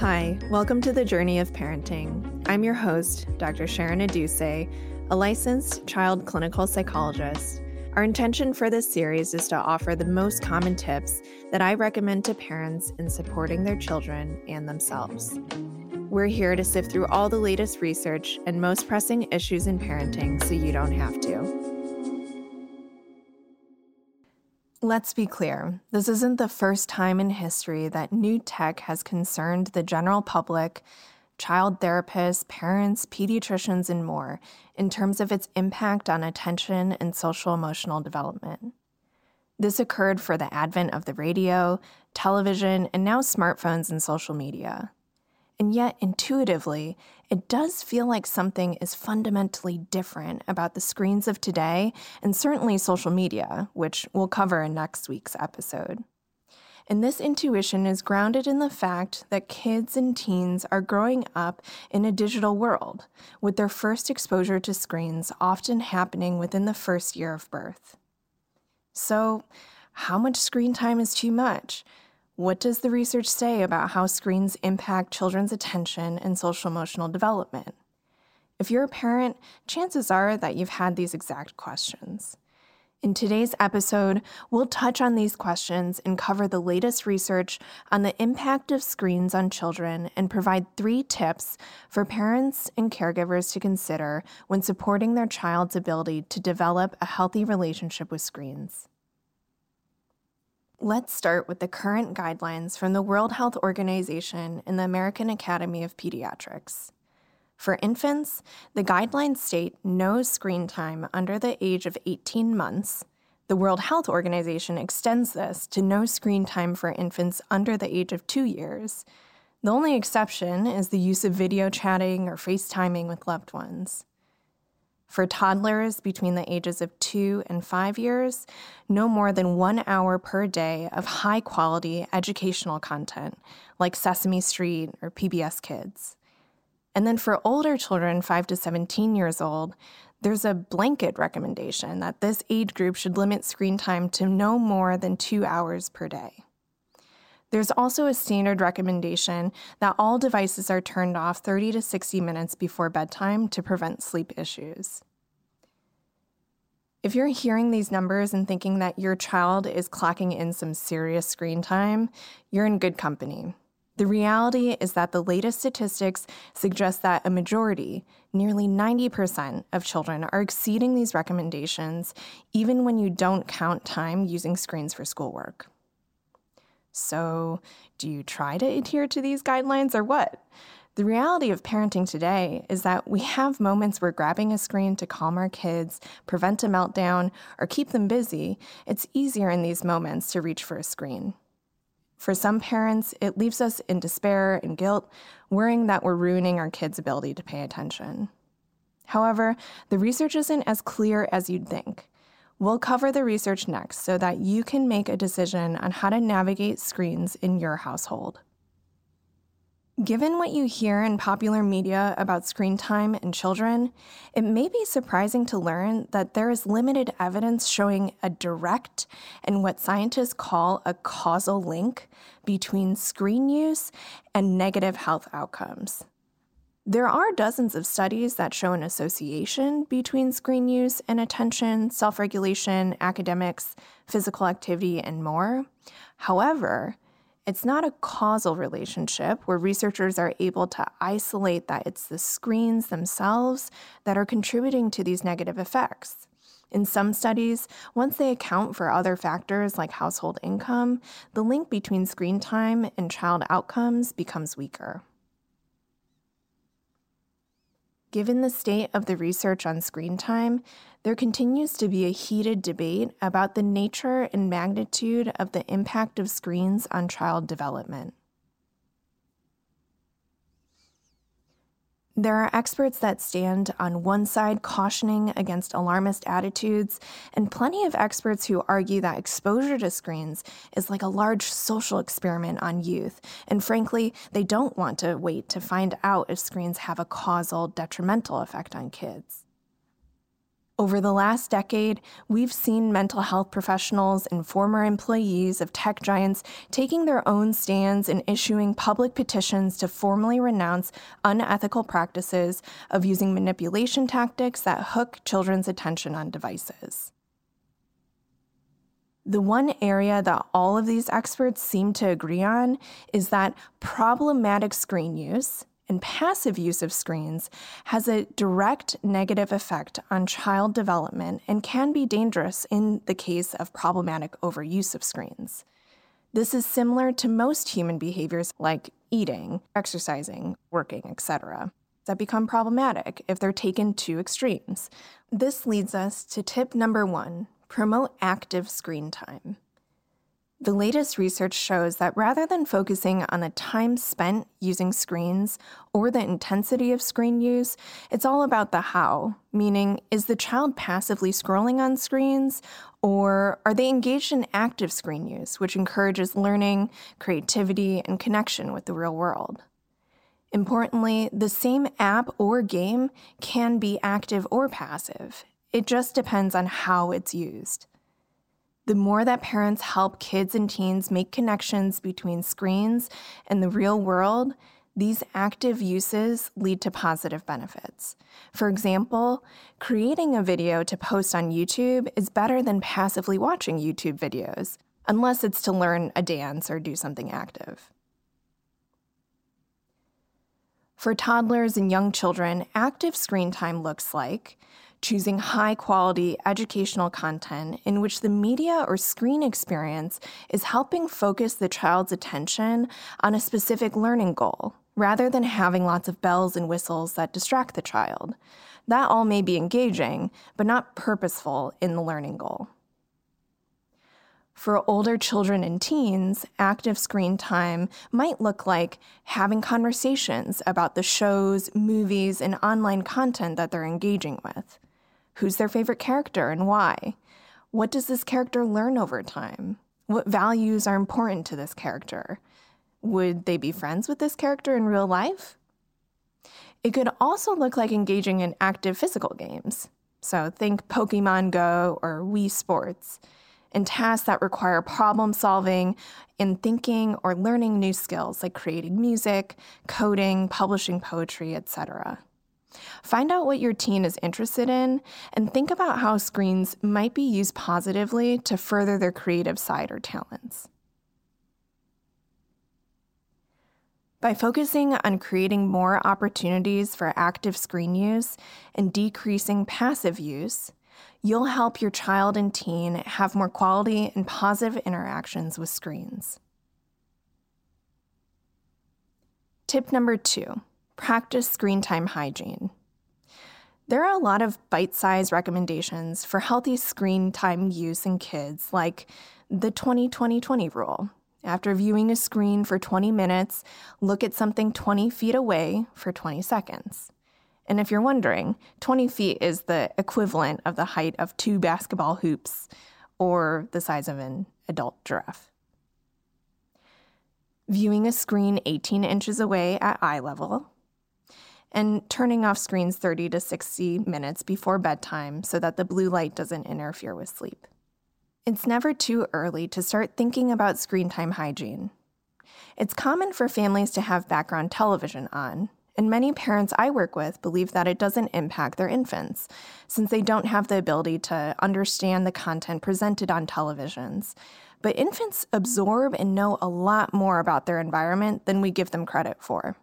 Hi, welcome to the Journey of Parenting. I'm your host, Dr. Sharon Aduse, a licensed child clinical psychologist. Our intention for this series is to offer the most common tips that I recommend to parents in supporting their children and themselves. We're here to sift through all the latest research and most pressing issues in parenting so you don't have to. Let's be clear this isn't the first time in history that new tech has concerned the general public, child therapists, parents, pediatricians, and more in terms of its impact on attention and social emotional development. This occurred for the advent of the radio, television, and now smartphones and social media. And yet, intuitively, it does feel like something is fundamentally different about the screens of today and certainly social media, which we'll cover in next week's episode. And this intuition is grounded in the fact that kids and teens are growing up in a digital world, with their first exposure to screens often happening within the first year of birth. So, how much screen time is too much? What does the research say about how screens impact children's attention and social emotional development? If you're a parent, chances are that you've had these exact questions. In today's episode, we'll touch on these questions and cover the latest research on the impact of screens on children and provide three tips for parents and caregivers to consider when supporting their child's ability to develop a healthy relationship with screens. Let's start with the current guidelines from the World Health Organization and the American Academy of Pediatrics. For infants, the guidelines state no screen time under the age of 18 months. The World Health Organization extends this to no screen time for infants under the age of two years. The only exception is the use of video chatting or FaceTiming with loved ones. For toddlers between the ages of two and five years, no more than one hour per day of high quality educational content like Sesame Street or PBS Kids. And then for older children, 5 to 17 years old, there's a blanket recommendation that this age group should limit screen time to no more than two hours per day. There's also a standard recommendation that all devices are turned off 30 to 60 minutes before bedtime to prevent sleep issues. If you're hearing these numbers and thinking that your child is clocking in some serious screen time, you're in good company. The reality is that the latest statistics suggest that a majority, nearly 90% of children, are exceeding these recommendations, even when you don't count time using screens for schoolwork. So, do you try to adhere to these guidelines or what? The reality of parenting today is that we have moments where grabbing a screen to calm our kids, prevent a meltdown, or keep them busy, it's easier in these moments to reach for a screen. For some parents, it leaves us in despair and guilt, worrying that we're ruining our kids' ability to pay attention. However, the research isn't as clear as you'd think. We'll cover the research next so that you can make a decision on how to navigate screens in your household. Given what you hear in popular media about screen time in children, it may be surprising to learn that there is limited evidence showing a direct and what scientists call a causal link between screen use and negative health outcomes. There are dozens of studies that show an association between screen use and attention, self regulation, academics, physical activity, and more. However, it's not a causal relationship where researchers are able to isolate that it's the screens themselves that are contributing to these negative effects. In some studies, once they account for other factors like household income, the link between screen time and child outcomes becomes weaker. Given the state of the research on screen time, there continues to be a heated debate about the nature and magnitude of the impact of screens on child development. There are experts that stand on one side cautioning against alarmist attitudes, and plenty of experts who argue that exposure to screens is like a large social experiment on youth, and frankly, they don't want to wait to find out if screens have a causal, detrimental effect on kids. Over the last decade, we've seen mental health professionals and former employees of tech giants taking their own stands and issuing public petitions to formally renounce unethical practices of using manipulation tactics that hook children's attention on devices. The one area that all of these experts seem to agree on is that problematic screen use and passive use of screens has a direct negative effect on child development and can be dangerous in the case of problematic overuse of screens. This is similar to most human behaviors like eating, exercising, working, etc., that become problematic if they're taken to extremes. This leads us to tip number one promote active screen time. The latest research shows that rather than focusing on the time spent using screens or the intensity of screen use, it's all about the how, meaning, is the child passively scrolling on screens or are they engaged in active screen use, which encourages learning, creativity, and connection with the real world? Importantly, the same app or game can be active or passive. It just depends on how it's used. The more that parents help kids and teens make connections between screens and the real world, these active uses lead to positive benefits. For example, creating a video to post on YouTube is better than passively watching YouTube videos, unless it's to learn a dance or do something active. For toddlers and young children, active screen time looks like choosing high quality educational content in which the media or screen experience is helping focus the child's attention on a specific learning goal, rather than having lots of bells and whistles that distract the child. That all may be engaging, but not purposeful in the learning goal. For older children and teens, active screen time might look like having conversations about the shows, movies, and online content that they're engaging with. Who's their favorite character and why? What does this character learn over time? What values are important to this character? Would they be friends with this character in real life? It could also look like engaging in active physical games. So think Pokemon Go or Wii Sports, and tasks that require problem solving and thinking or learning new skills like creating music, coding, publishing poetry, etc. Find out what your teen is interested in and think about how screens might be used positively to further their creative side or talents. By focusing on creating more opportunities for active screen use and decreasing passive use, you'll help your child and teen have more quality and positive interactions with screens. Tip number two practice screen time hygiene. There are a lot of bite sized recommendations for healthy screen time use in kids, like the 20 20 20 rule. After viewing a screen for 20 minutes, look at something 20 feet away for 20 seconds. And if you're wondering, 20 feet is the equivalent of the height of two basketball hoops or the size of an adult giraffe. Viewing a screen 18 inches away at eye level, and turning off screens 30 to 60 minutes before bedtime so that the blue light doesn't interfere with sleep. It's never too early to start thinking about screen time hygiene. It's common for families to have background television on, and many parents I work with believe that it doesn't impact their infants, since they don't have the ability to understand the content presented on televisions. But infants absorb and know a lot more about their environment than we give them credit for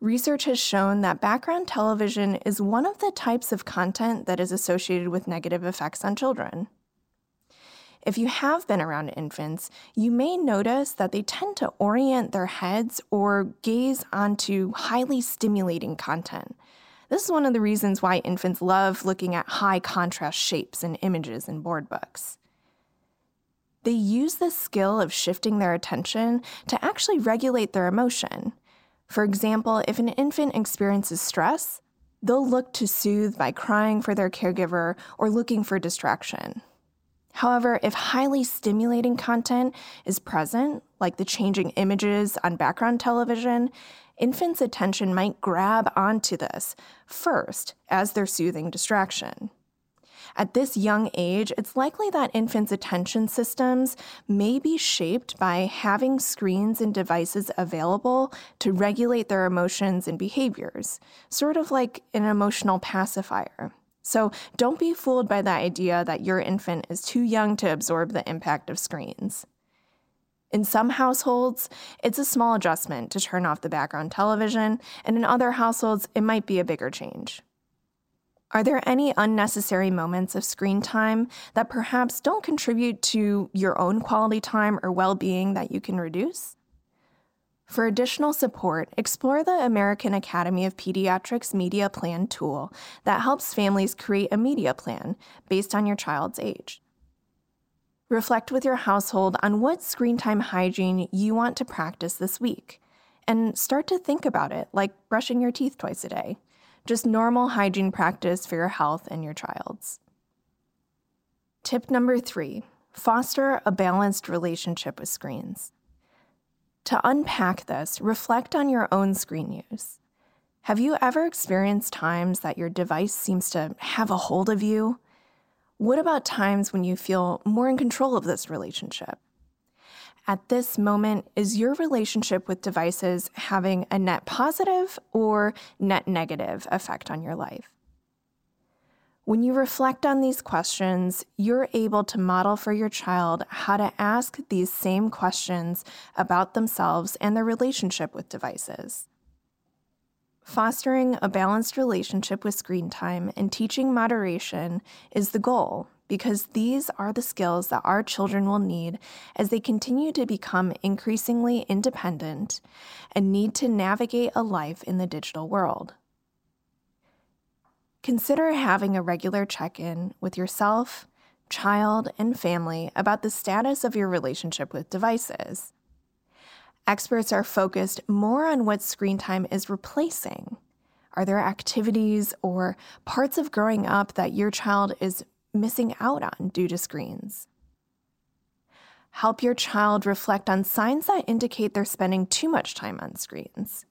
research has shown that background television is one of the types of content that is associated with negative effects on children. If you have been around infants, you may notice that they tend to orient their heads or gaze onto highly stimulating content. This is one of the reasons why infants love looking at high contrast shapes and images in board books. They use the skill of shifting their attention to actually regulate their emotion. For example, if an infant experiences stress, they'll look to soothe by crying for their caregiver or looking for distraction. However, if highly stimulating content is present, like the changing images on background television, infants' attention might grab onto this first as their soothing distraction. At this young age, it's likely that infants' attention systems may be shaped by having screens and devices available to regulate their emotions and behaviors, sort of like an emotional pacifier. So don't be fooled by the idea that your infant is too young to absorb the impact of screens. In some households, it's a small adjustment to turn off the background television, and in other households, it might be a bigger change. Are there any unnecessary moments of screen time that perhaps don't contribute to your own quality time or well being that you can reduce? For additional support, explore the American Academy of Pediatrics Media Plan tool that helps families create a media plan based on your child's age. Reflect with your household on what screen time hygiene you want to practice this week, and start to think about it like brushing your teeth twice a day just normal hygiene practice for your health and your child's. Tip number three foster a balanced relationship with screens. To unpack this, reflect on your own screen use. Have you ever experienced times that your device seems to have a hold of you? What about times when you feel more in control of this relationship? At this moment, is your relationship with devices having a net positive or net negative effect on your life? When you reflect on these questions, you're able to model for your child how to ask these same questions about themselves and their relationship with devices. Fostering a balanced relationship with screen time and teaching moderation is the goal because these are the skills that our children will need as they continue to become increasingly independent and need to navigate a life in the digital world. Consider having a regular check in with yourself, child, and family about the status of your relationship with devices. Experts are focused more on what screen time is replacing. Are there activities or parts of growing up that your child is missing out on due to screens. Help your child reflect on signs that indicate they're spending too much time on screens.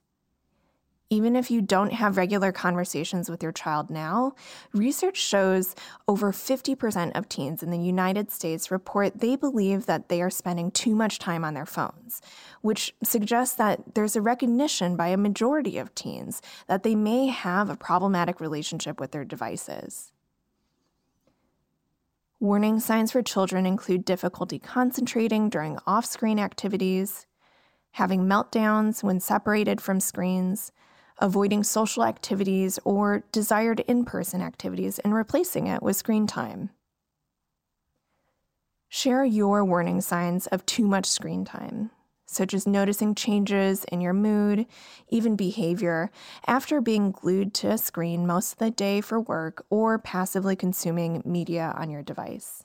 Even if you don't have regular conversations with your child now, research shows over 50% of teens in the United States report they believe that they are spending too much time on their phones, which suggests that there's a recognition by a majority of teens that they may have a problematic relationship with their devices. Warning signs for children include difficulty concentrating during off screen activities, having meltdowns when separated from screens, avoiding social activities or desired in person activities and replacing it with screen time. Share your warning signs of too much screen time such as noticing changes in your mood, even behavior, after being glued to a screen most of the day for work or passively consuming media on your device.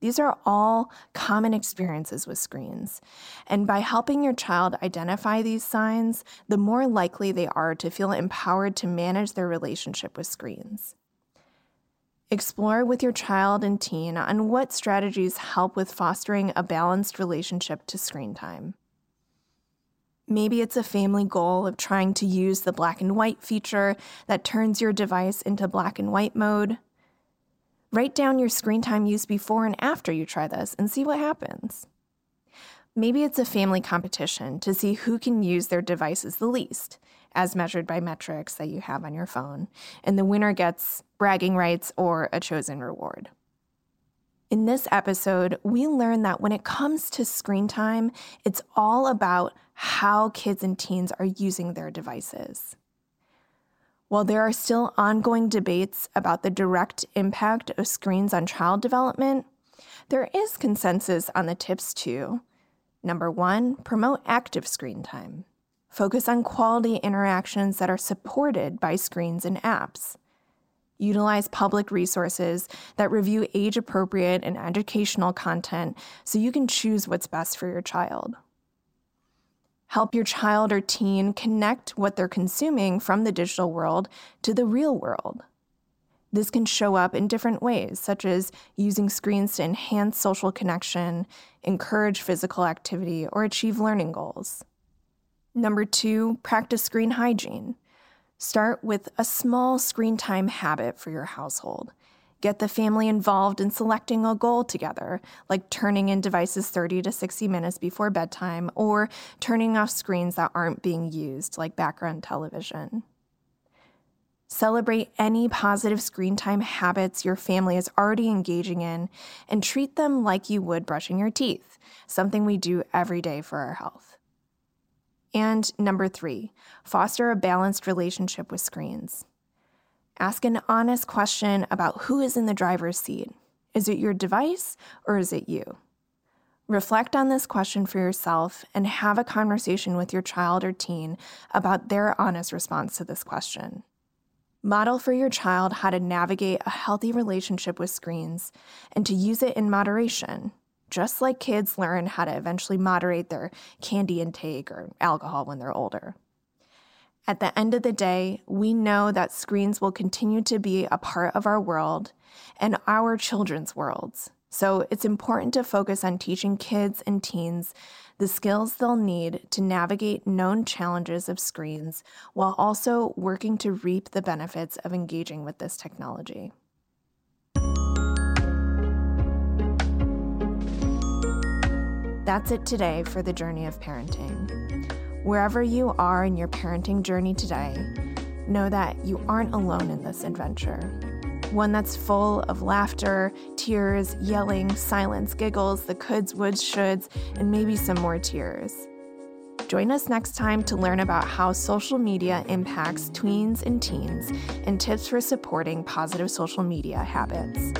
These are all common experiences with screens. And by helping your child identify these signs, the more likely they are to feel empowered to manage their relationship with screens. Explore with your child and teen on what strategies help with fostering a balanced relationship to screen time. Maybe it's a family goal of trying to use the black and white feature that turns your device into black and white mode. Write down your screen time use before and after you try this and see what happens. Maybe it's a family competition to see who can use their devices the least as measured by metrics that you have on your phone, and the winner gets bragging rights or a chosen reward. In this episode, we learn that when it comes to screen time, it's all about how kids and teens are using their devices. While there are still ongoing debates about the direct impact of screens on child development, there is consensus on the tips to number one, promote active screen time. Focus on quality interactions that are supported by screens and apps. Utilize public resources that review age appropriate and educational content so you can choose what's best for your child. Help your child or teen connect what they're consuming from the digital world to the real world. This can show up in different ways, such as using screens to enhance social connection, encourage physical activity, or achieve learning goals. Number two, practice screen hygiene. Start with a small screen time habit for your household. Get the family involved in selecting a goal together, like turning in devices 30 to 60 minutes before bedtime or turning off screens that aren't being used, like background television. Celebrate any positive screen time habits your family is already engaging in and treat them like you would brushing your teeth, something we do every day for our health. And number three, foster a balanced relationship with screens. Ask an honest question about who is in the driver's seat. Is it your device or is it you? Reflect on this question for yourself and have a conversation with your child or teen about their honest response to this question. Model for your child how to navigate a healthy relationship with screens and to use it in moderation, just like kids learn how to eventually moderate their candy intake or alcohol when they're older. At the end of the day, we know that screens will continue to be a part of our world and our children's worlds. So it's important to focus on teaching kids and teens the skills they'll need to navigate known challenges of screens while also working to reap the benefits of engaging with this technology. That's it today for the journey of parenting. Wherever you are in your parenting journey today, know that you aren't alone in this adventure. One that's full of laughter, tears, yelling, silence, giggles, the coulds, woulds, shoulds, and maybe some more tears. Join us next time to learn about how social media impacts tweens and teens and tips for supporting positive social media habits.